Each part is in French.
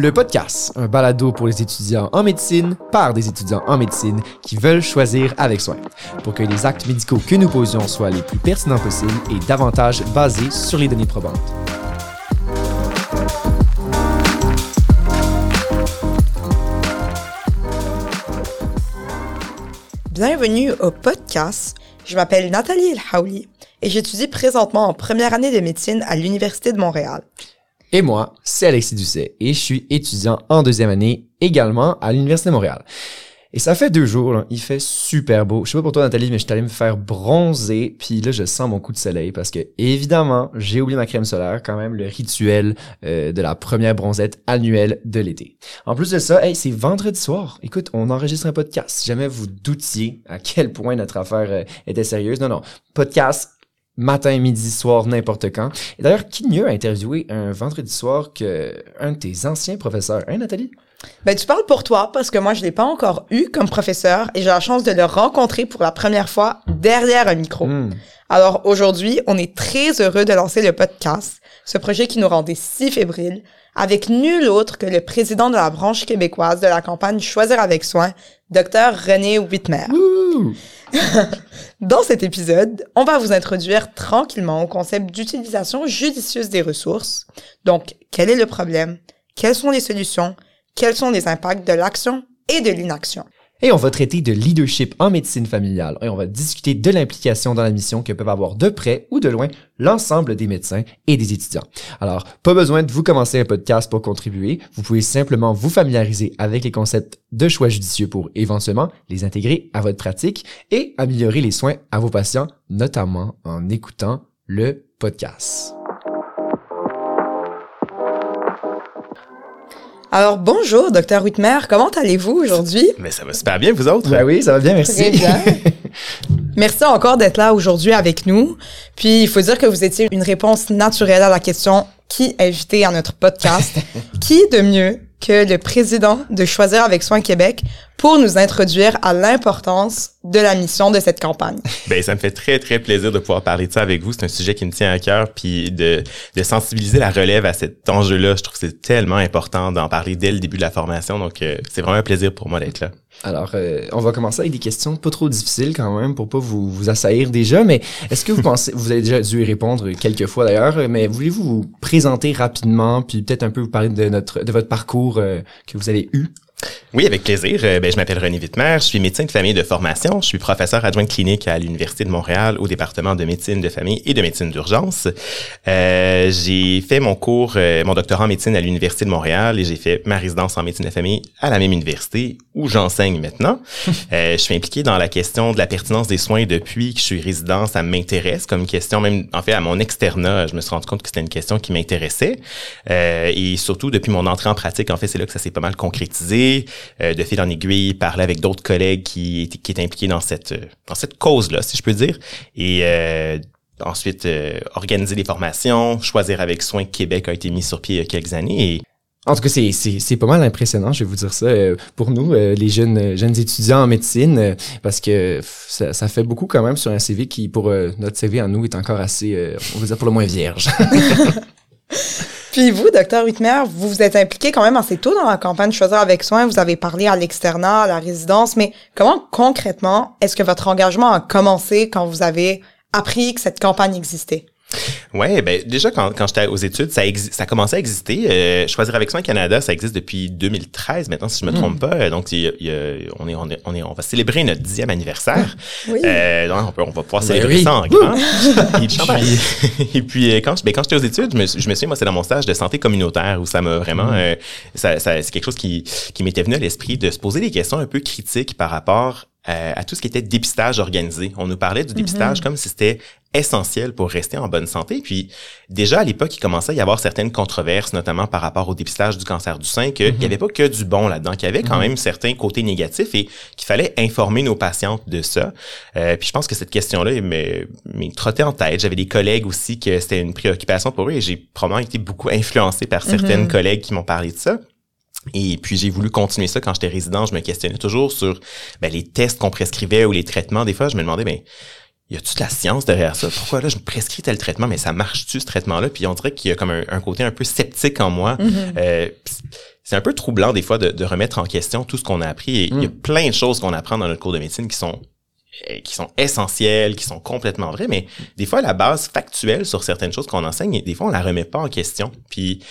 Le podcast, un balado pour les étudiants en médecine par des étudiants en médecine qui veulent choisir avec soin, pour que les actes médicaux que nous posions soient les plus pertinents possibles et davantage basés sur les données probantes. Bienvenue au podcast. Je m'appelle Nathalie El et j'étudie présentement en première année de médecine à l'Université de Montréal. Et moi, c'est Alexis Doucet et je suis étudiant en deuxième année également à l'Université de Montréal. Et ça fait deux jours, il fait super beau. Je sais pas pour toi Nathalie, mais je suis allé me faire bronzer, puis là je sens mon coup de soleil parce que évidemment j'ai oublié ma crème solaire, quand même le rituel euh, de la première bronzette annuelle de l'été. En plus de ça, hey, c'est vendredi soir. Écoute, on enregistre un podcast. Si jamais vous doutiez à quel point notre affaire euh, était sérieuse, non non, podcast matin, midi, soir, n'importe quand. Et d'ailleurs, qui mieux a interviewé un vendredi soir que un de tes anciens professeurs, hein Nathalie? Ben, tu parles pour toi parce que moi, je l'ai pas encore eu comme professeur et j'ai la chance de le rencontrer pour la première fois derrière un micro. Hmm. Alors aujourd'hui, on est très heureux de lancer le podcast, ce projet qui nous rendait si fébriles, avec nul autre que le président de la branche québécoise de la campagne Choisir avec soin, Dr René Whitmer. Dans cet épisode, on va vous introduire tranquillement au concept d'utilisation judicieuse des ressources. Donc, quel est le problème? Quelles sont les solutions? Quels sont les impacts de l'action et de l'inaction? Et on va traiter de leadership en médecine familiale et on va discuter de l'implication dans la mission que peuvent avoir de près ou de loin l'ensemble des médecins et des étudiants. Alors, pas besoin de vous commencer un podcast pour contribuer. Vous pouvez simplement vous familiariser avec les concepts de choix judicieux pour éventuellement les intégrer à votre pratique et améliorer les soins à vos patients, notamment en écoutant le podcast. Alors, bonjour, docteur Whitmer. Comment allez-vous aujourd'hui? Mais ça va super bien, vous autres? Ben oui, ça va bien, merci. Très bien. Merci encore d'être là aujourd'hui avec nous. Puis, il faut dire que vous étiez une réponse naturelle à la question qui invité à notre podcast? qui de mieux que le président de Choisir avec Soin Québec pour nous introduire à l'importance de la mission de cette campagne. Ben ça me fait très très plaisir de pouvoir parler de ça avec vous. C'est un sujet qui me tient à cœur, puis de, de sensibiliser la relève à cet enjeu-là. Je trouve que c'est tellement important d'en parler dès le début de la formation. Donc euh, c'est vraiment un plaisir pour moi d'être là. Alors, euh, on va commencer avec des questions pas trop difficiles quand même pour pas vous, vous assaillir déjà, mais est-ce que vous pensez, vous avez déjà dû y répondre quelques fois d'ailleurs, mais voulez-vous vous présenter rapidement, puis peut-être un peu vous parler de notre de votre parcours euh, que vous avez eu oui, avec plaisir. Euh, ben, je m'appelle René Wittmer, je suis médecin de famille de formation. Je suis professeur adjoint clinique à l'Université de Montréal au département de médecine de famille et de médecine d'urgence. Euh, j'ai fait mon cours, euh, mon doctorat en médecine à l'Université de Montréal et j'ai fait ma résidence en médecine de famille à la même université où j'enseigne maintenant. je suis impliqué dans la question de la pertinence des soins depuis que je suis résident. Ça m'intéresse comme question, même en fait à mon externat, je me suis rendu compte que c'était une question qui m'intéressait. et surtout depuis mon entrée en pratique, en fait, c'est là que ça s'est pas mal concrétisé. Euh, de fil en aiguille, parler avec d'autres collègues qui, qui étaient impliqués dans cette, dans cette cause-là, si je peux dire. Et euh, ensuite, euh, organiser des formations, choisir avec soin Québec a été mis sur pied il y a quelques années. Et en tout cas, c'est, pas mal impressionnant, je vais vous dire ça, pour nous, les jeunes, jeunes étudiants en médecine, parce que ça, ça, fait beaucoup quand même sur un CV qui, pour notre CV en nous, est encore assez, on va dire pour le moins vierge. Puis vous, docteur Whitmer, vous vous êtes impliqué quand même assez tôt dans la campagne Choisir avec soin. Vous avez parlé à l'externat, à la résidence, mais comment concrètement est-ce que votre engagement a commencé quand vous avez appris que cette campagne existait? Ouais, ben déjà quand, quand j'étais aux études, ça ça a commencé à exister. Euh, Choisir avec soin Canada, ça existe depuis 2013 maintenant si je me trompe hmm. pas. Donc il y a, on est on est on est on va célébrer notre dixième anniversaire. Oui. Euh, donc on, peut, on va pouvoir ben célébrer ça en grand. et puis, et puis euh, quand ben, quand j'étais aux études, je me, je me souviens moi c'est dans mon stage de santé communautaire où ça m'a vraiment hmm. euh, ça, ça c'est quelque chose qui qui m'était venu à l'esprit de se poser des questions un peu critiques par rapport euh, à tout ce qui était dépistage organisé. On nous parlait du dépistage mhm. comme si c'était essentiel pour rester en bonne santé. Puis déjà à l'époque, il commençait à y avoir certaines controverses, notamment par rapport au dépistage du cancer du sein, qu'il n'y mhm. avait pas que du bon là-dedans, qu'il y avait quand mhm. même certains côtés négatifs et qu'il fallait informer nos patientes de ça. Euh, puis je pense que cette question-là m'est trottait en tête. J'avais des collègues aussi que c'était une préoccupation pour eux et j'ai probablement été beaucoup influencé par certaines collègues qui m'ont parlé de ça. Et puis j'ai voulu continuer ça quand j'étais résident. Je me questionnais toujours sur ben, les tests qu'on prescrivait ou les traitements. Des fois, je me demandais, ben, y a toute la science derrière ça? Pourquoi là, je me prescris tel traitement, mais ça marche-tu ce traitement-là? Puis on dirait qu'il y a comme un, côté un peu sceptique en moi. Mm-hmm. Euh, c'est un peu troublant des fois de, de, remettre en question tout ce qu'on a appris. Et il y a mm. plein de choses qu'on apprend dans notre cours de médecine qui sont eh, qui sont essentielles, qui sont complètement vraies, mais des fois la base factuelle sur certaines choses qu'on enseigne, des fois on la remet pas en question. Puis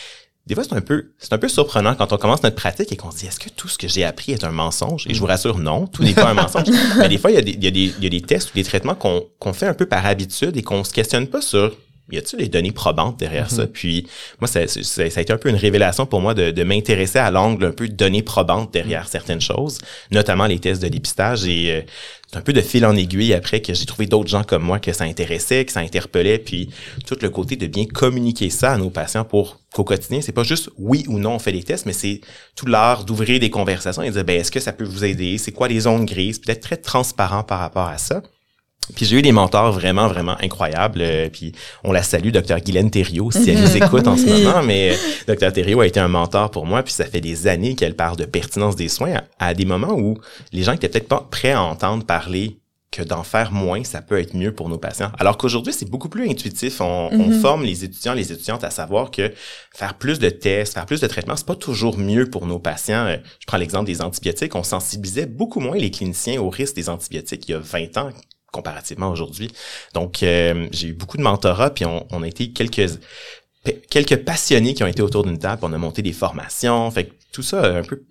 des fois, c'est un peu, c'est un peu surprenant quand on commence notre pratique et qu'on se dit, est-ce que tout ce que j'ai appris est un mensonge? Et je vous mm. rassure, non, tout n'est pas un mensonge. Mais des fois, il y a des, il y a des, il y a des tests ou des traitements qu'on, qu'on fait un peu par habitude et qu'on se questionne pas sur y a-t-il des données probantes derrière ça? Mm-hmm. Puis moi, ça, ça, ça, a été un peu une révélation pour moi de, de m'intéresser à l'angle un peu de données probantes derrière mm. certaines choses, notamment les tests de dépistage. Et euh, c'est un peu de fil en aiguille après que j'ai trouvé d'autres gens comme moi que ça intéressait, que ça interpellait, puis tout le côté de bien communiquer ça à nos patients pour qu'au quotidien, c'est pas juste oui ou non on fait des tests, mais c'est tout l'art d'ouvrir des conversations et de dire ben est-ce que ça peut vous aider, c'est quoi les zones grises, peut-être très transparent par rapport à ça. Puis j'ai eu des mentors vraiment, vraiment incroyables. Euh, puis on la salue, docteur Guylaine Thériault, si elle nous écoute en ce moment. Mais euh, docteur Thériault a été un mentor pour moi. Puis ça fait des années qu'elle parle de pertinence des soins à, des moments où les gens étaient peut-être pas prêts à entendre parler que d'en faire moins, ça peut être mieux pour nos patients. Alors qu'aujourd'hui, c'est beaucoup plus intuitif. On, on, mm-hmm. forme les étudiants, les étudiantes à savoir que faire plus de tests, faire plus de traitements, c'est pas toujours mieux pour nos patients. Euh, je prends l'exemple des antibiotiques. On sensibilisait beaucoup moins les cliniciens au risque des antibiotiques il y a 20 ans comparativement aujourd'hui. Donc, euh, j'ai eu beaucoup de mentorat, puis on, on a été quelques quelques passionnés qui ont été autour d'une table, on a monté des formations, fait que tout ça un peu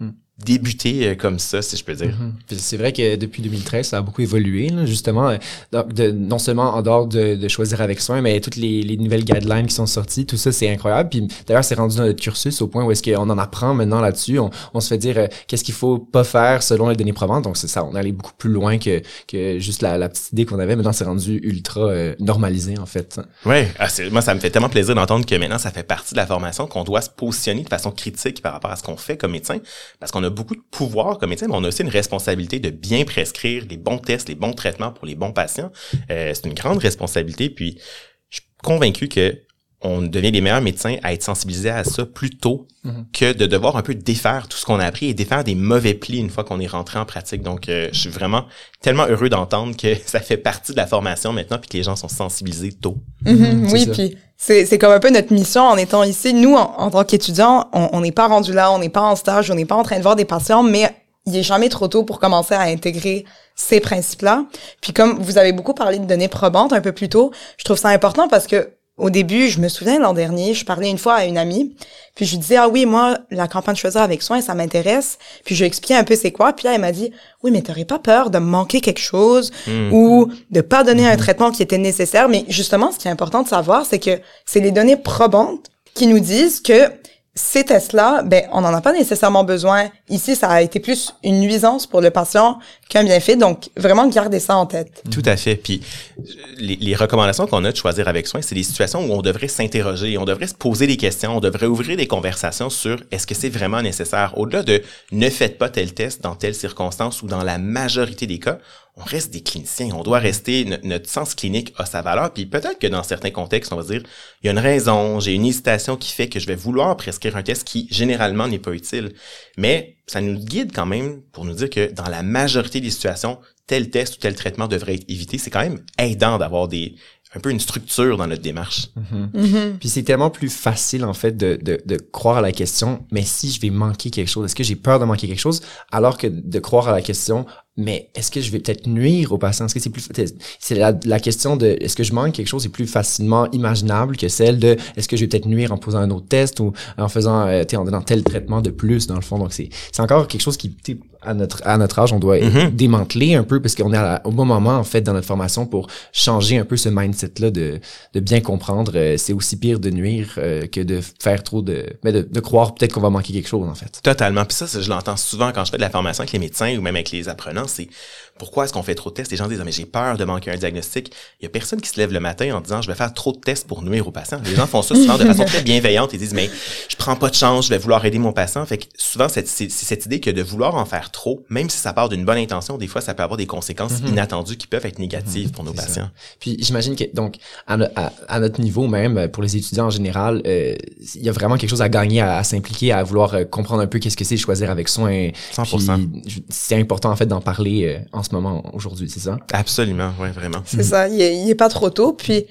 débuter euh, comme ça, si je peux dire. Mhm. C'est vrai que depuis 2013, ça a beaucoup évolué, là, justement, euh, de, non seulement en dehors de, de, choisir avec soin, mais toutes les, les, nouvelles guidelines qui sont sorties, tout ça, c'est incroyable. Puis d'ailleurs, c'est rendu dans notre cursus au point où est-ce qu'on en apprend maintenant là-dessus. On, on, se fait dire euh, qu'est-ce qu'il faut pas faire selon les données probantes. Donc c'est ça, on est allé beaucoup plus loin que, que juste la, la petite idée qu'on avait. Maintenant, c'est rendu ultra normalisé, en fait. Ouais, ah, moi, ça me fait tellement plaisir d'entendre que maintenant, ça fait partie de la formation, qu'on doit se positionner de façon critique par rapport à ce qu'on fait comme médecin, parce qu'on a beaucoup de pouvoir comme médecin, mais on a aussi une responsabilité de bien prescrire les bons tests, les bons traitements pour les bons patients. Euh, c'est une grande responsabilité. Puis, je suis convaincu que on devient les meilleurs médecins à être sensibilisés à ça plus tôt mhm. que de devoir un peu défaire tout ce qu'on a appris et défaire des mauvais plis une fois qu'on est rentré en pratique. Donc, euh, je suis vraiment tellement heureux d'entendre que ça fait partie de la formation maintenant puis que les gens sont sensibilisés tôt. Mhm, oui, puis c'est comme un peu notre mission en étant ici. Nous, en, tant qu'étudiants, on n'est pas rendu là, on n'est pas en stage, on n'est pas en train de voir des patients, mais il est jamais trop tôt pour commencer à intégrer ces principes-là. Puis comme vous avez beaucoup parlé de données probantes un peu plus tôt, je trouve ça important parce que au début, je me souviens l'an dernier, je parlais une fois à une amie, puis je lui disais ah oui moi la campagne choisir avec soin ça m'intéresse, puis je lui expliquais un peu c'est quoi, puis là elle m'a dit oui mais t'aurais pas peur de manquer quelque chose hmm. ou de pas donner un hmm. traitement qui était nécessaire, mais justement ce qui est important de savoir c'est que c'est les données probantes qui nous disent que ces tests-là, ben, on n'en a pas nécessairement besoin. Ici, ça a été plus une nuisance pour le patient qu'un bienfait. Donc, vraiment garder ça en tête. Tout à fait. Puis, les, les recommandations qu'on a de choisir avec soin, c'est des situations où on devrait s'interroger, on devrait se poser des questions, on devrait ouvrir des conversations sur est-ce que c'est vraiment nécessaire. Au-delà de ne faites pas tel test dans telle circonstance ou dans la majorité des cas, on reste des cliniciens, on doit rester, notre sens clinique a sa valeur, puis peut-être que dans certains contextes, on va dire, il y a une raison, j'ai une hésitation qui fait que je vais vouloir prescrire un test qui généralement n'est pas utile. Mais ça nous guide quand même pour nous dire que dans la majorité des situations, tel test ou tel traitement devrait être évité. C'est quand même aidant d'avoir des, un peu une structure dans notre démarche. Mm-hmm. Mm-hmm. Puis c'est tellement plus facile en fait de, de, de, croire à la question, mais si je vais manquer quelque chose, est-ce que j'ai peur de manquer quelque chose, alors que de croire à la question, mais est-ce que je vais peut-être nuire au patient? Est-ce que c'est plus, c'est la, la, question de, est-ce que je manque quelque chose est plus facilement imaginable que celle de, est-ce que je vais peut-être nuire en posant un autre test ou en faisant, euh, en donnant tel traitement de plus, dans le fond? Donc, c'est, c'est encore quelque chose qui, à notre, à notre âge, on doit mm-hmm. démanteler un peu parce qu'on est au bon moment, en fait, dans notre formation pour changer un peu ce mindset-là de, de bien comprendre, euh, c'est aussi pire de nuire euh, que de faire trop de, mais de, de croire peut-être qu'on va manquer quelque chose, en fait. Totalement. Puis ça, je l'entends souvent quand je fais de la formation avec les médecins ou même avec les apprenants c'est pourquoi est-ce qu'on fait trop de tests? Les gens disent, ah, mais j'ai peur de manquer un diagnostic. Il y a personne qui se lève le matin en disant, je vais faire trop de tests pour nuire au patient. Les gens font ça souvent de façon très bienveillante et disent, mais je prends pas de chance, je vais vouloir aider mon patient. Fait que souvent, c'est cette idée que de vouloir en faire trop, même si ça part d'une bonne intention, des fois, ça peut avoir des conséquences mm-hmm. inattendues qui peuvent être négatives pour nos patients. Puis j'imagine que, donc, à, notre niveau même, pour les étudiants en général, euh, il y a vraiment quelque chose à gagner à, s'impliquer, à vouloir euh, comprendre un peu qu'est-ce que c'est choisir avec soin. 100%. C'est important, en fait, d'en parler euh, en ce moment, aujourd'hui c'est ça? Absolument, oui, vraiment. C'est ça, il est, pas trop tôt. Puis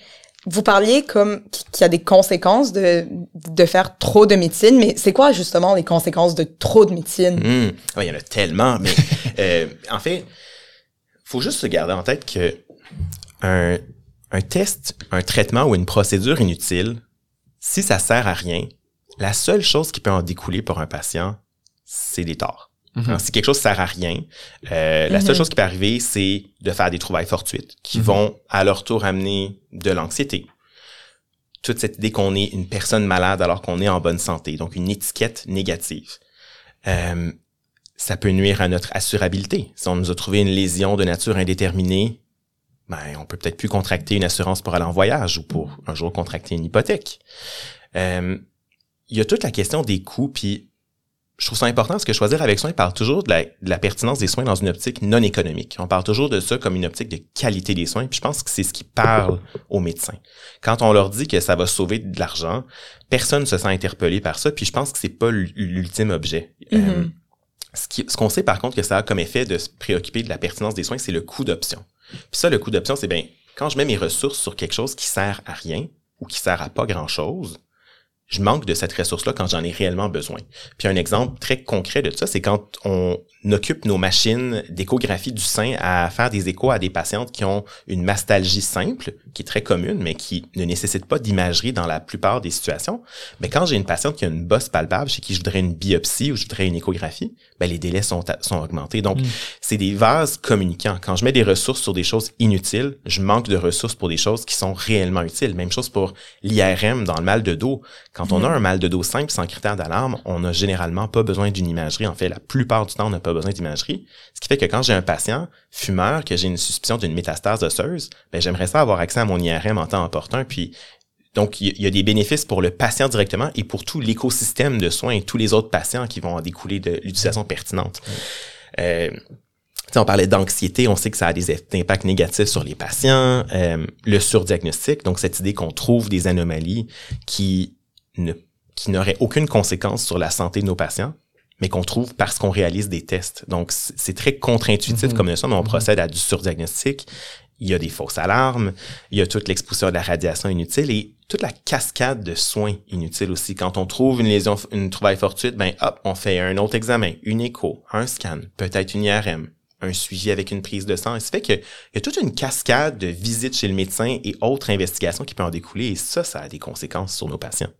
vous parliez comme qu'il y a des conséquences de, de faire trop de médecine, mais c'est quoi justement les conséquences de trop de médecine? Mmh. il y en a tellement, mais euh, en fait, faut juste se garder en tête que un, un test, un traitement ou une procédure inutile, si ça sert à rien, la seule chose qui peut en découler pour un patient, c'est des torts. Mhm. si quelque chose sert à rien, euh, la seule mhm. chose qui peut arriver, c'est de faire des trouvailles fortuites qui mhm. vont à leur tour amener de l'anxiété. Toute cette idée qu'on est une personne malade alors qu'on est en bonne santé, donc une étiquette négative. Euh, ça peut nuire à notre assurabilité. Si on nous a trouvé une lésion de nature indéterminée, ben, on peut peut-être plus contracter une assurance pour aller en voyage ou pour un jour contracter une hypothèque. Euh, il y a toute la question des coûts, puis je trouve ça important parce que choisir avec soin parle toujours de la, pertinence des soins dans une optique non économique. On parle toujours de ça comme une optique de qualité des soins. Puis je pense que c'est ce qui parle aux médecins. Quand on leur dit que ça va sauver de l'argent, personne ne se sent interpellé par ça. Puis je pense que c'est pas l'ultime objet. Euh, mm-hmm. ce qu'on sait par contre que ça a comme effet de se préoccuper de la pertinence des soins, c'est le coût d'option. Puis ça, le coût d'option, c'est bien quand je mets mes ressources sur quelque chose qui sert à rien ou qui sert à pas grand chose, je manque de cette ressource-là quand j'en ai réellement besoin. Puis un exemple très concret de ça, c'est quand on occupe nos machines d'échographie du sein à faire des échos à des patientes qui ont une mastalgie simple, qui est très commune, mais qui ne nécessite pas d'imagerie dans la plupart des situations. Mais quand j'ai une patiente qui a une bosse palpable, chez qui je voudrais une biopsie ou je voudrais une échographie, ben les délais sont, sont augmentés. Donc, mm. c'est des vases communicants. Quand je mets des ressources sur des choses inutiles, je manque de ressources pour des choses qui sont réellement utiles. Même chose pour l'IRM dans le mal de dos quand on a un mal de dos simple sans critère d'alarme, on n'a généralement pas besoin d'une imagerie. En fait, la plupart du temps, on n'a pas besoin d'imagerie. Ce qui fait que quand j'ai un patient fumeur, que j'ai une suspicion d'une métastase osseuse, ben, j'aimerais ça avoir accès à mon IRM en temps opportun. Puis, donc, il y, a des bénéfices pour le patient directement et pour tout l'écosystème de soins et tous les autres patients qui vont en découler de l'utilisation pertinente. Euh, on parlait d'anxiété, on sait que ça a des impacts négatifs sur les patients, euh, le surdiagnostic, donc cette idée qu'on trouve des anomalies qui qui n'aurait aucune conséquence sur la santé de nos patients, mais qu'on trouve parce qu'on réalise des tests. Donc, c'est très contre-intuitif mhm. comme ça, mais on mhm. procède à du surdiagnostic. Il y a des fausses alarmes, il y a toute l'exposition de la radiation inutile et toute la cascade de soins inutiles aussi. Quand on trouve une lésion, une trouvaille fortuite, ben hop, on fait un autre examen, une écho, un scan, peut-être une IRM, un suivi avec une prise de sang. Et ça fait qu'il y a toute une cascade de visites chez le médecin et autres investigations qui peuvent en découler et ça, ça a des conséquences sur nos patients.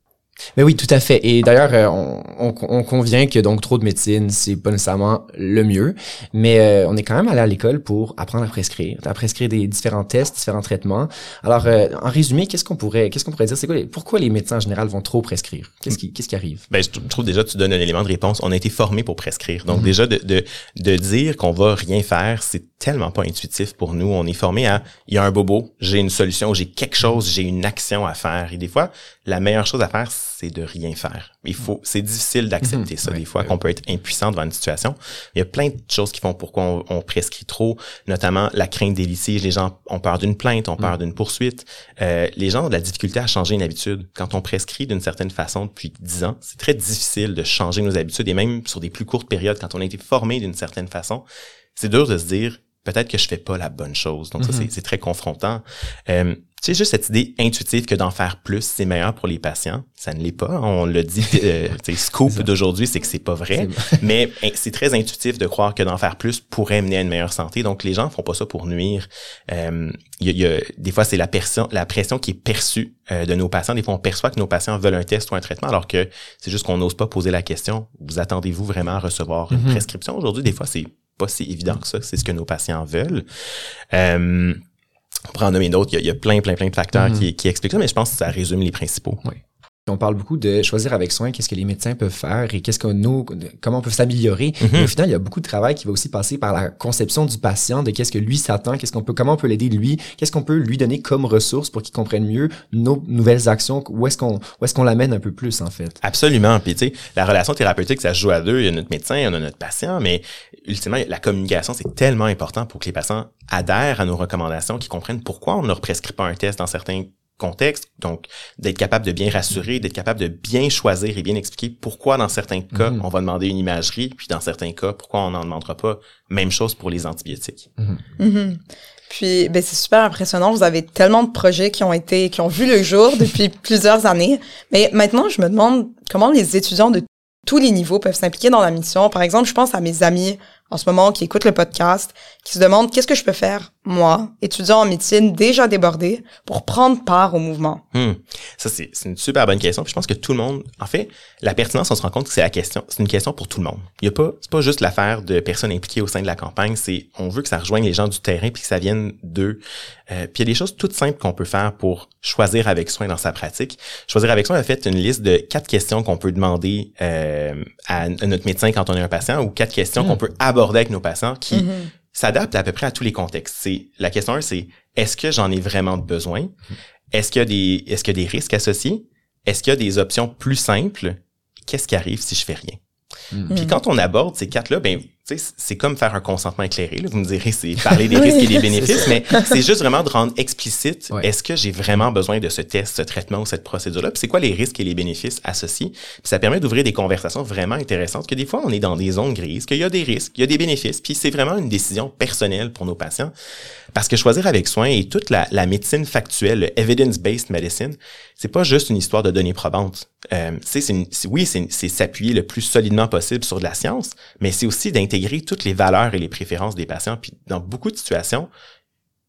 Mais oui, tout à fait. Et d'ailleurs, euh, on, on, convient que donc trop de médecine, c'est pas nécessairement le mieux, mais euh, on est quand même allé à l'école pour apprendre à prescrire, à prescrire des différents tests, différents traitements. Alors, euh, en résumé, qu'est-ce qu'on pourrait, qu'est-ce qu'on pourrait dire? C'est quoi pourquoi les médecins en général vont trop prescrire? Qu'est-ce qui, qu'est-ce qui arrive? Ben, je trouve déjà tu donnes un élément de réponse. On a été formé pour prescrire, donc mhm. déjà de, de, de dire qu'on va rien faire, c'est tellement pas intuitif pour nous. On est formé à, il y a un bobo, j'ai une solution, j'ai quelque chose, j'ai une action à faire. Et des fois, la meilleure chose à faire, c'est de rien faire. Il faut, c'est difficile d'accepter mhm. ça des fois qu'on peut être impuissant devant une situation. Il y a plein de choses qui font pourquoi on, prescrit trop, notamment la crainte des litiges. Les gens ont peur d'une plainte, ont peur mhm. d'une poursuite. Euh, les gens ont de la difficulté à changer une habitude. Quand on prescrit d'une certaine façon depuis dix ans, c'est très difficile de changer nos habitudes et même sur des plus courtes périodes, quand on a été formé d'une certaine façon, c'est dur de se dire peut-être que je fais pas la bonne chose. Donc ça, mhm. c'est très confrontant. Euh, tu sais, juste cette idée intuitive que d'en faire plus, c'est meilleur pour les patients. Ça ne l'est pas. On l'a dit, euh, scoop d'aujourd'hui, c'est que c'est pas vrai. mais hein, c'est très intuitif de croire que d'en faire plus pourrait mener à une meilleure santé. Donc les gens font pas ça pour nuire. Euh, y a, des fois, c'est la pression, la pression qui est perçue euh, de nos patients. Des fois, on perçoit que nos patients veulent un test ou un traitement, alors que c'est juste qu'on n'ose pas poser la question. Vous attendez-vous vraiment à recevoir une mhm. prescription aujourd'hui? Des fois, c'est pas si évident que ça. C'est ce que nos patients veulent. Euh, on pourrait en nommer d'autres. Il, y, a plein, plein, plein de facteurs mm-hmm. qui, qui, expliquent ça, mais je pense que ça résume les principaux. Oui. On parle beaucoup de choisir avec soin, qu'est-ce que les médecins peuvent faire et qu'est-ce que nous, comment on peut s'améliorer. Mm-hmm. Mais au final, il y a beaucoup de travail qui va aussi passer par la conception du patient, de qu'est-ce que lui s'attend, qu'est-ce qu'on peut, comment on peut l'aider lui, qu'est-ce qu'on peut lui donner comme ressources pour qu'il comprenne mieux nos nouvelles actions, où est-ce qu'on, où est-ce qu'on l'amène un peu plus en fait. Absolument. Puis tu sais, la relation thérapeutique, ça se joue à deux. Il y a notre médecin, il y a notre patient, mais ultimement, la communication, c'est tellement important pour que les patients adhèrent à nos recommandations, qu'ils comprennent pourquoi on ne leur prescrit pas un test dans certains contexte, donc d'être capable de bien rassurer, d'être capable de bien choisir et bien expliquer pourquoi dans certains cas mhm. on va demander une imagerie, puis dans certains cas pourquoi on n'en demandera pas. Même chose pour les antibiotiques. Mhm. Mhm. Puis, ben, c'est super impressionnant. Vous avez tellement de projets qui ont été, qui ont vu le jour depuis plusieurs années. Mais maintenant, je me demande comment les étudiants de tous les niveaux peuvent s'impliquer dans la mission. Par exemple, je pense à mes amis en ce moment qui écoutent le podcast, qui se demandent qu'est-ce que je peux faire, moi, étudiant en médecine déjà débordé, pour prendre part au mouvement. Hmm. Ça, c'est une super bonne question. je pense que tout le monde, en fait, la pertinence, on se rend compte que c'est la question, c'est une question pour tout le monde. Il y a pas, c'est pas juste l'affaire de personnes impliquées au sein de la campagne, c'est, on veut que ça rejoigne les gens du terrain puis que ça vienne d'eux. Euh, puis il y a des choses toutes simples qu'on peut faire pour choisir avec soin dans sa pratique. Choisir avec soin a fait une liste de quatre questions qu'on peut demander euh, à, notre médecin quand on est un patient ou quatre questions hmm. qu'on peut aborder avec nos patients qui mm-hmm. S'adaptent à peu près à tous les contextes. C'est la question 1, c'est est-ce que j'en ai vraiment besoin? Est-ce qu'il y a des est-ce qu'il y a des risques associés? Est-ce qu'il y a des options plus simples? Qu'est-ce qui arrive si je fais rien? Mm. Puis quand on aborde ces quatre-là, ben c'est comme faire un consentement éclairé. Là. Vous me direz, c'est parler des risques et des bénéfices, mais c'est juste vraiment de rendre explicite est-ce que j'ai vraiment besoin de ce test, ce traitement ou cette procédure-là, puis c'est quoi les risques et les bénéfices associés? Puis ça permet d'ouvrir des conversations vraiment intéressantes, que des fois on est dans des zones grises, qu'il y a des risques, il y a des bénéfices, puis c'est vraiment une décision personnelle pour nos patients. Parce que choisir avec soin et toute la, la médecine factuelle, le evidence-based medicine, c'est pas juste une histoire de données probantes. Euh, c'est, oui, c'est s'appuyer le plus solidement possible sur de la science, mais c'est aussi d'intégrer toutes les valeurs et les préférences des patients. Puis dans beaucoup de situations,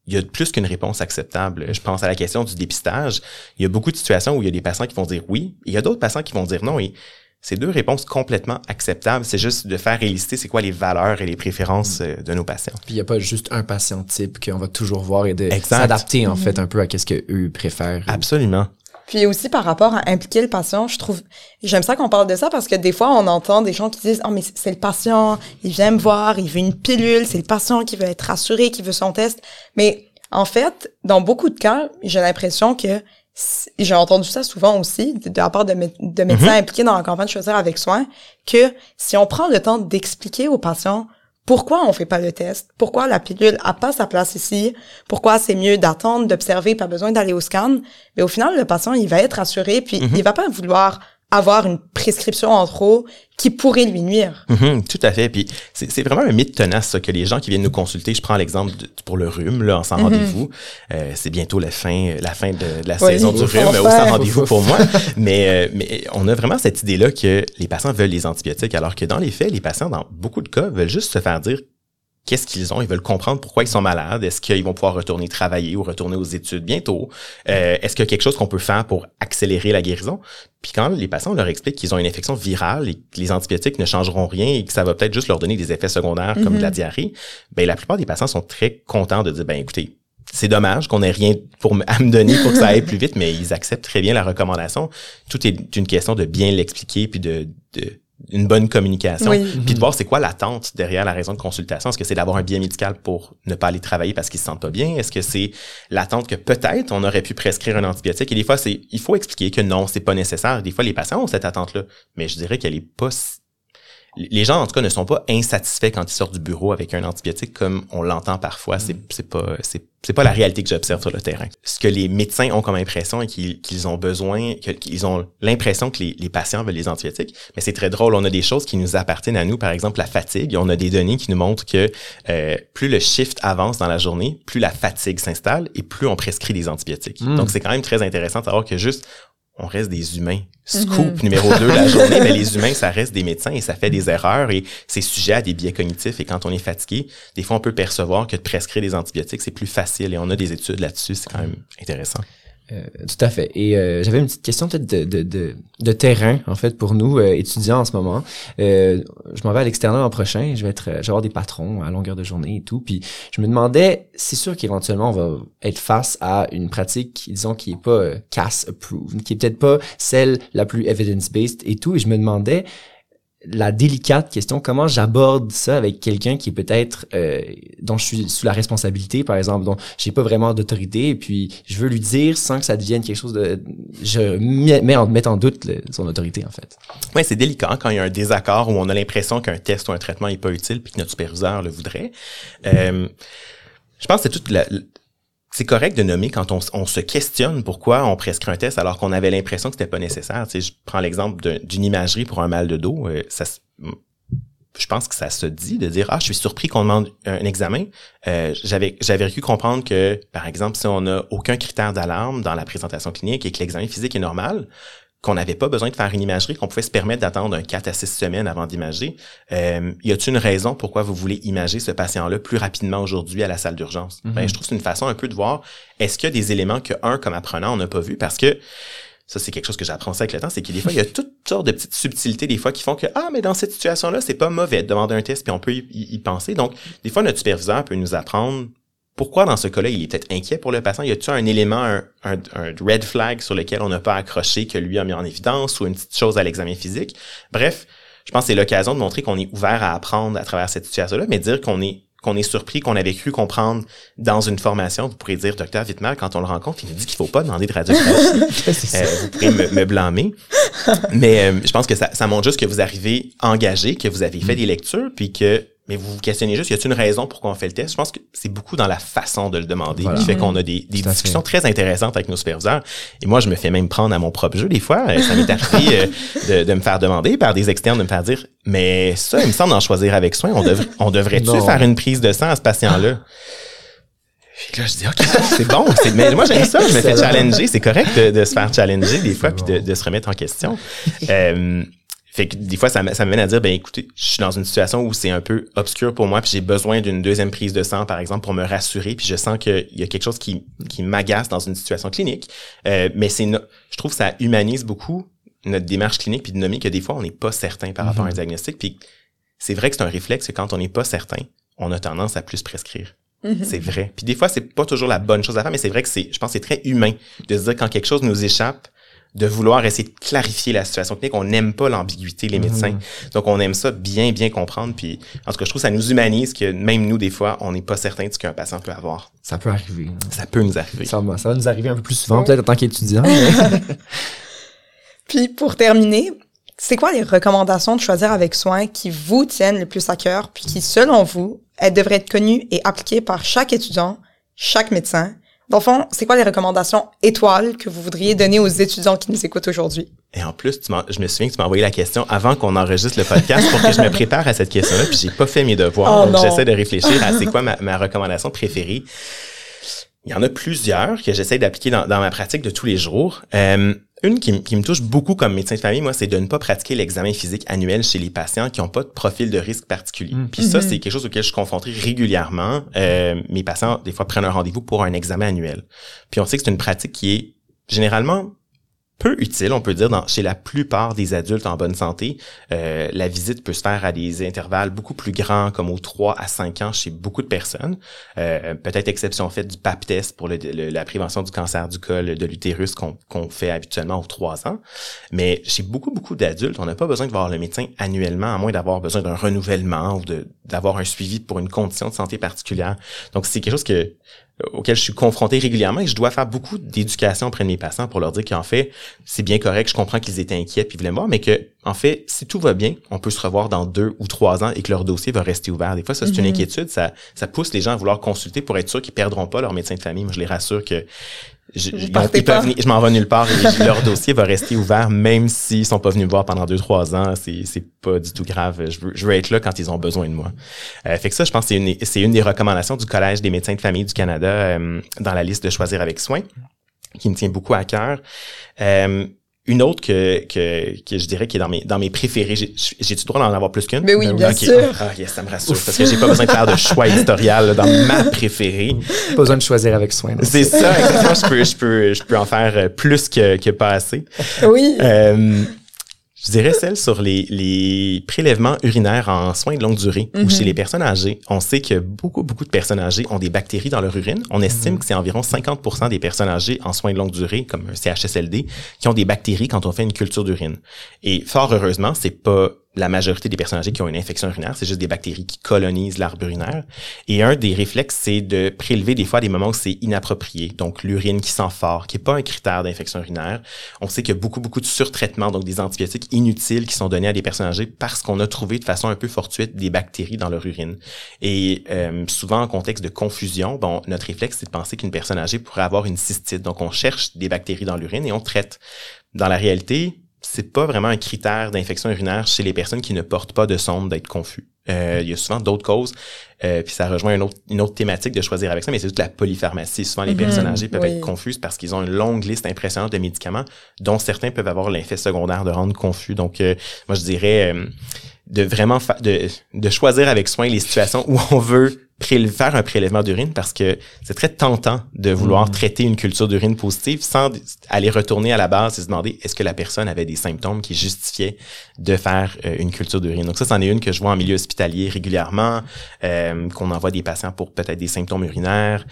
il y a plus qu'une réponse acceptable. Je pense à la question du dépistage. Il y a beaucoup de situations où il y a des patients qui vont dire oui, et il y a d'autres patients qui vont dire non. Et c'est deux réponses complètement acceptables. C'est juste de faire rélister c'est quoi les valeurs et les préférences euh, de nos patients. Puis il n'y a pas juste un patient type qu'on va toujours voir et de s'adapter en fait un peu à ce qu'eux préfèrent. Absolument. Puis aussi par rapport à impliquer le patient, je trouve, j'aime ça qu'on parle de ça parce que des fois on entend des gens qui disent, oh mais c'est le patient, il vient me voir, il veut une pilule, c'est le patient qui veut être rassuré, qui veut son test. Mais en fait, dans beaucoup de cas, j'ai l'impression que j'ai entendu ça souvent aussi de, la part de, de médecins mm-hmm. impliqués dans la campagne Choisir avec soin, que si on prend le temps d'expliquer aux patients pourquoi on fait pas le test, pourquoi la pilule a pas sa place ici, pourquoi c'est mieux d'attendre, d'observer, pas besoin d'aller au scan, mais au final, le patient, il va être rassuré, puis mm-hmm. il va pas vouloir avoir une prescription en trop qui pourrait lui nuire. Mhm, tout à fait. Puis c'est vraiment un mythe tenace ça, que les gens qui viennent nous consulter, je prends l'exemple pour le rhume, là, en sans mhm. rendez-vous. Euh, c'est bientôt la fin, la fin de, la saison du rhume, au sans rendez-vous pour moi. mais, euh, mais on a vraiment cette idée-là que les patients veulent les antibiotiques, alors que dans les faits, les patients, dans beaucoup de cas, veulent juste se faire dire qu'est-ce qu'ils ont, ils veulent comprendre pourquoi ils sont malades, est-ce qu'ils vont pouvoir retourner travailler ou retourner aux études bientôt, euh, est-ce qu'il y a quelque chose qu'on peut faire pour accélérer la guérison? Puis quand les patients leur expliquent qu'ils ont une infection virale et que les antibiotiques ne changeront rien et que ça va peut-être juste leur donner des effets secondaires comme de la mhm. diarrhée, ben la plupart des patients sont très contents de dire ben écoutez, c'est dommage qu'on ait rien pour à me donner pour que ça aille plus vite, mais ils acceptent très bien la recommandation. Tout est une question de bien l'expliquer puis de, de une bonne communication, puis de voir c'est quoi l'attente derrière la raison de consultation. Est-ce que c'est d'avoir un bien médical pour ne pas aller travailler parce qu'ils se sentent pas bien? Est-ce que c'est l'attente que peut-être on aurait pu prescrire un antibiotique? Et des fois, c'est il faut expliquer que non, c'est pas nécessaire. Des fois, les patients ont cette attente-là, mais je dirais qu'elle est pas les gens, en tout cas, ne sont pas insatisfaits quand ils sortent du bureau avec un antibiotique comme on l'entend parfois. C'est, mm. c'est pas, c'est, c'est pas la réalité que j'observe sur le terrain. Ce que les médecins ont comme impression et qu'ils, qu'ils ont besoin, qu'ils ont l'impression que les, les, patients veulent les antibiotiques. Mais c'est très drôle. On a des choses qui nous appartiennent à nous. Par exemple, la fatigue. On a des données qui nous montrent que euh, plus le shift avance dans la journée, plus la fatigue s'installe et plus on prescrit des antibiotiques. Mm. Donc, c'est quand même très intéressant de savoir que juste on reste des humains. Scoop mhm. numéro 2 de la journée, mais les humains, ça reste des médecins et ça fait des erreurs et c'est sujet à des biais cognitifs. Et quand on est fatigué, des fois, on peut percevoir que de prescrire des antibiotiques, c'est plus facile et on a des études là-dessus. C'est quand même intéressant. Euh, tout à fait. Et euh, j'avais une petite question peut-être de, de, de, de, terrain, en fait, pour nous, euh, étudiants en ce moment. je m'en vais à l'extérieur l'an prochain. Je vais être, je vais avoir des patrons à longueur de journée et tout. Puis je me demandais, c'est sûr qu'éventuellement, on va être face à une pratique, disons, qui est pas CAS-approved, qui est peut-être pas celle la plus evidence-based et tout. Et je me demandais, la délicate question, comment j'aborde ça avec quelqu'un qui est peut-être euh, dont je suis sous la responsabilité, par exemple, dont j'ai pas vraiment d'autorité, et puis je veux lui dire sans que ça devienne quelque chose de, je mets en, mets en doute son autorité en fait. Ouais, c'est délicat quand il y a un désaccord où on a l'impression qu'un test ou un traitement est pas utile, puis que notre superviseur le voudrait. Euh, je pense que c'est toute la, c'est correct de nommer quand on, se questionne pourquoi on prescrit un test alors qu'on avait l'impression que c'était pas nécessaire. Tu sais, je prends l'exemple d'une imagerie pour un mal de dos. Euh, je pense que ça se dit de dire ah je suis surpris qu'on demande un, examen. Euh, j'avais j'avais pu comprendre que par exemple si on n'a aucun critère d'alarme dans la présentation clinique et que l'examen physique est normal, qu'on n'avait pas besoin de faire une imagerie, qu'on pouvait se permettre d'attendre un 4 à 6 semaines avant d'imager. Euh, y a-t-il une raison pourquoi vous voulez imager ce patient-là plus rapidement aujourd'hui à la salle d'urgence? Ben, mhm. je trouve que c'est une façon un peu de voir est-ce qu'il y a des éléments que, un, comme apprenant, on n'a pas vu? Parce que ça, c'est quelque chose que j'apprends avec le temps, c'est que des fois, il y a toutes sortes de petites subtilités, des fois, qui font que, ah, mais dans cette situation-là, c'est pas mauvais de demander un test, puis on peut y, penser. Donc, des fois, notre superviseur peut nous apprendre pourquoi, dans ce cas-là, il est peut-être inquiet pour le patient? Y a-t-il un élément, un, un, red flag sur lequel on n'a pas accroché, que lui a mis en évidence, ou une petite chose à l'examen physique? Bref, je pense que c'est l'occasion de montrer qu'on est ouvert à apprendre à travers cette situation-là, mais dire qu'on est qu'on est surpris, qu'on avait cru comprendre dans une formation. Vous pourrez dire, docteur Wittmer, quand on le rencontre, il nous dit qu'il faut pas demander de radiographie. euh, vous pourrez me, blâmer. Mais euh, je pense que ça, ça montre juste que vous arrivez engagé, que vous avez fait mm. des lectures, puis que mais vous vous questionnez juste, y a-t-il une raison pour qu'on fait le test? Je pense que c'est beaucoup dans la façon de le demander qui fait qu'on a des, des discussions très intéressantes avec nos superviseurs. Et moi, je me fais même prendre à mon propre jeu des fois. Ça m'est arrivé euh, de, de, me faire demander par des externes de me faire dire, mais ça, il me semble d'en choisir avec soin. On, devrait on devrait-tu faire une prise de sang à ce patient-là? Puis là, je dis, OK, c'est bon. Mais moi, j'aime ça. Je me fais challenger. C'est correct de, de, se faire challenger des fois puis de, de, se remettre en question. Euh, fait que des fois, ça, ça m'amène à dire, ben écoutez, je suis dans une situation où c'est un peu obscur pour moi, puis j'ai besoin d'une deuxième prise de sang, par exemple, pour me rassurer, puis je sens qu'il y a quelque chose qui, qui m'agace dans une situation clinique. Euh, mais c'est, je trouve que ça humanise beaucoup notre démarche clinique, puis de nommer que des fois, on n'est pas certain par rapport à un mm-hmm. diagnostic. Puis c'est vrai que c'est un réflexe que quand on n'est pas certain, on a tendance à plus prescrire. Mm-hmm. C'est vrai. Puis des fois, c'est pas toujours la bonne chose à faire, mais c'est vrai que c'est, je pense, c'est très humain de se dire quand quelque chose nous échappe, de vouloir essayer de clarifier la situation clinique. On n'aime pas l'ambiguïté, les médecins. Mhm. Donc, on aime ça bien, bien comprendre. Puis, en tout cas, je trouve que ça nous humanise que même nous, des fois, on n'est pas certain de ce qu'un patient peut avoir. Ça peut arriver. Ça peut nous arriver. Ça, va nous arriver un peu plus souvent, peut-être en tant qu'étudiant. Puis, pour terminer, c'est quoi les recommandations de choisir avec soin qui vous tiennent le plus à cœur, puis qui, selon vous, elles devraient être connues et appliquées par chaque étudiant, chaque médecin, dans le fond, c'est quoi les recommandations étoiles que vous voudriez donner aux étudiants qui nous écoutent aujourd'hui? Et en plus, tu je me souviens que tu m'as envoyé la question avant qu'on enregistre le podcast pour que je me prépare à cette question-là, puis j'ai pas fait mes devoirs. Oh donc, j'essaie de réfléchir à c'est quoi ma, ma recommandation préférée. Il y en a plusieurs que j'essaie d'appliquer dans, dans, ma pratique de tous les jours. Euh, une qui, me touche beaucoup comme médecin de famille, moi, c'est de ne pas pratiquer l'examen physique annuel chez les patients qui n'ont pas de profil de risque particulier. Mm. Puis ça, mm-hmm. c'est quelque chose auquel je suis confronté régulièrement. Euh, mes patients, des fois, prennent un rendez-vous pour un examen annuel. Puis on sait que c'est une pratique qui est généralement peu utile, on peut dire, chez la plupart des adultes en bonne santé. Euh, la visite peut se faire à des intervalles beaucoup plus grands, comme aux 3 à 5 ans chez beaucoup de personnes. Euh, peut-être exception faite du PAP test pour la prévention du cancer du col de l'utérus qu'on fait habituellement aux 3 ans. Mais chez beaucoup, beaucoup d'adultes, on n'a pas besoin de voir le médecin annuellement, à moins d'avoir besoin d'un renouvellement ou d'avoir un suivi pour une condition de santé particulière. Donc, c'est quelque chose que auquel je suis confronté régulièrement et je dois faire beaucoup d'éducation auprès de mes patients pour leur dire qu'en fait, c'est bien correct, je comprends qu'ils étaient inquiets puis voulaient voir, mais que, en fait, si tout va bien, on peut se revoir dans deux ou trois ans et que leur dossier va rester ouvert. Des fois, ça, c'est une mm-hmm. inquiétude, ça, ça pousse les gens à vouloir consulter pour être sûr qu'ils perdront pas leur médecin de famille. Moi, je les rassure que je, je m'en vais nulle part et leur dossier va rester ouvert même s'ils sont pas venus me voir pendant deux trois ans. C'est c'est pas du tout grave. Je veux, je veux être là quand ils ont besoin de moi. Euh, fait que ça, je pense que c'est une c'est une des recommandations du collège des médecins de famille du Canada euh, dans la liste de choisir avec soin qui me tient beaucoup à cœur. Euh, une autre que, que, que je dirais qui est dans mes, dans mes préférés, j'ai-tu droit d'en avoir plus qu'une? Mais oui, bien sûr. Ah, yes, ça me rassure, parce que j'ai pas besoin de faire de choix éditorial dans ma préférée. Pas besoin de choisir avec soin. C'est ça, exactement. je peux, je peux, je peux en faire plus que, que pas assez. Oui. Euh, je dirais celle sur les, les prélèvements urinaires en soins de longue durée ou chez mhm. les personnes âgées. On sait que beaucoup, beaucoup de personnes âgées ont des bactéries dans leur urine. On estime mhm. que c'est environ 50% des personnes âgées en soins de longue durée, comme un CHSLD, qui ont des bactéries quand on fait une culture d'urine. Et fort heureusement, c'est pas la majorité des personnes âgées qui ont une infection urinaire, c'est juste des bactéries qui colonisent l'arbre urinaire. Et un des réflexes, c'est de prélever des fois des moments où c'est inapproprié. Donc, l'urine qui sent fort, qui n'est pas un critère d'infection urinaire. On sait qu'il y a beaucoup, beaucoup de surtraitements, donc des antibiotiques inutiles qui sont donnés à des personnes âgées parce qu'on a trouvé de façon un peu fortuite des bactéries dans leur urine. Et euh, souvent, en contexte de confusion, bon, notre réflexe, c'est de penser qu'une personne âgée pourrait avoir une cystite. Donc, on cherche des bactéries dans l'urine et on traite. Dans la réalité, c'est pas vraiment un critère d'infection urinaire chez les personnes qui ne portent pas de sonde d'être confus. Euh, il y a souvent d'autres causes, euh, puis ça rejoint une autre, une autre thématique de choisir avec ça, mais c'est toute la polypharmacie. Souvent, les Mhm, personnes âgées peuvent oui. être confuses parce qu'ils ont une longue liste impressionnante de médicaments, dont certains peuvent avoir l'effet secondaire de rendre confus. Donc, euh, moi, je dirais euh, de vraiment de, de choisir avec soin les situations où on veut faire un prélèvement d'urine parce que c'est très tentant de vouloir traiter une culture d'urine positive sans aller retourner à la base et se demander est-ce que la personne avait des symptômes qui justifiaient de faire euh, une culture d'urine? Donc ça, c'en est une que je vois en milieu hospitalier régulièrement, euh, qu'on envoie des patients pour peut-être des symptômes urinaires.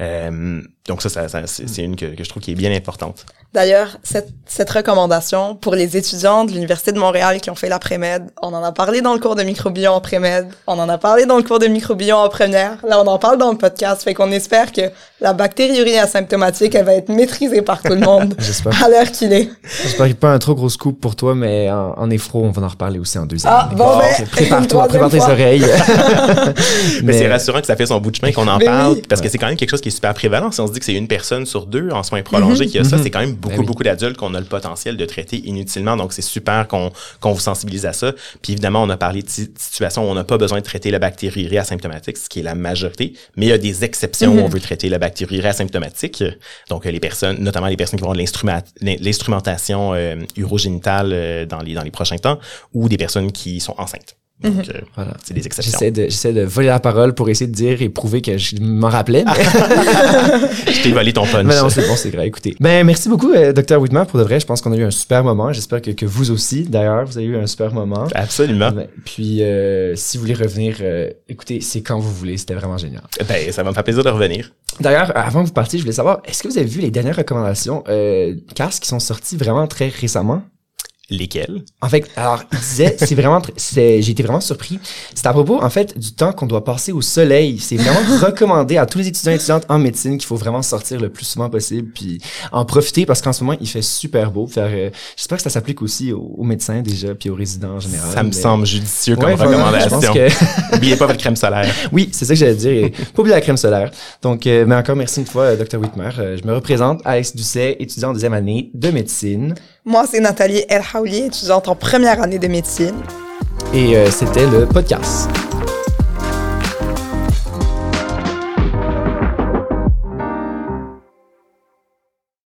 Euh, donc ça, ça, ça, c'est une que, que je trouve qui est bien importante. D'ailleurs, cette, cette recommandation pour les étudiants de l'Université de Montréal qui ont fait l'après-med, on en a parlé dans le cours de microbiome en pré-med, on en a parlé dans le cours de microbiome en première, là on en parle dans le podcast, fait qu'on espère que la bactériurie asymptomatique, elle va être maîtrisée par tout le monde J'espère. à l'heure qu'il est. J'espère qu'il n'y a pas un trop gros scoop pour toi, mais en, en effro, on va en reparler aussi en deuxième. Ah, bon, ben, Prépare-toi, prépare tes oreilles. Mais, c'est rassurant que ça fait son bout de chemin qu'on en parle, oui. parce que c'est quand même quelque chose qui est super prévalent. Si on se dit que c'est une personne sur deux en soins prolongés qui a ça, Mhm. c'est quand même beaucoup, Ben oui. beaucoup d'adultes qu'on a le potentiel de traiter inutilement. Donc, c'est super qu'on qu'on vous sensibilise à ça. Puis évidemment, on a parlé de si- situations où on n'a pas besoin de traiter la bactériurie asymptomatique, ce qui est la majorité. Mais il y a des exceptions où on veut traiter la bactériurie asymptomatique. Donc, les personnes, notamment les personnes qui vont avoir de l'instrumentation euh, urogénitale euh, dans, les, dans les prochains temps, ou des personnes qui sont enceintes. Donc, euh, Voilà. c'est des exceptions. J'essaie de, j'essaie de voler la parole pour essayer de dire et prouver que je m'en rappelais. Mais, Je t'ai volé ton punch. mais non, c'est bon, c'est grave. Écoutez. Ben, merci beaucoup, euh, Dr. Whitmer. Pour de vrai, je pense qu'on a eu un super moment. J'espère que, que vous aussi, d'ailleurs, vous avez eu un super moment. Absolument. Ben, Puis, euh, si vous voulez revenir, euh, écoutez, c'est quand vous voulez. C'était vraiment génial. Ben, ça va me faire plaisir de revenir. D'ailleurs, avant que vous partiez, je voulais savoir, est-ce que vous avez vu les dernières recommandations euh, CAS qui sont sorties vraiment très récemment? Lesquels? En fait, alors, il disait, c'est vraiment, c'est, j'ai été vraiment surpris. C'est à propos, en fait, du temps qu'on doit passer au soleil. C'est vraiment recommandé à tous les étudiants et étudiantes en médecine qu'il faut vraiment sortir le plus souvent possible puis en profiter parce qu'en ce moment, il fait super beau. Faire, euh, j'espère que ça s'applique aussi aux, aux médecins déjà puis aux résidents en général. Ça me mais- semble judicieux comme Ouais, recommandation. Que, N'oubliez pas votre crème solaire. oui, c'est ça que j'allais dire. Pas oublier la crème solaire. Donc, euh, mais encore merci une fois, euh, Dr. Whitmer. Euh, je me représente, Alex Doucet, étudiant en deuxième année de médecine. Moi, c'est Nathalie El Haouli, étudiante en première année de médecine. Et euh, c'était le podcast.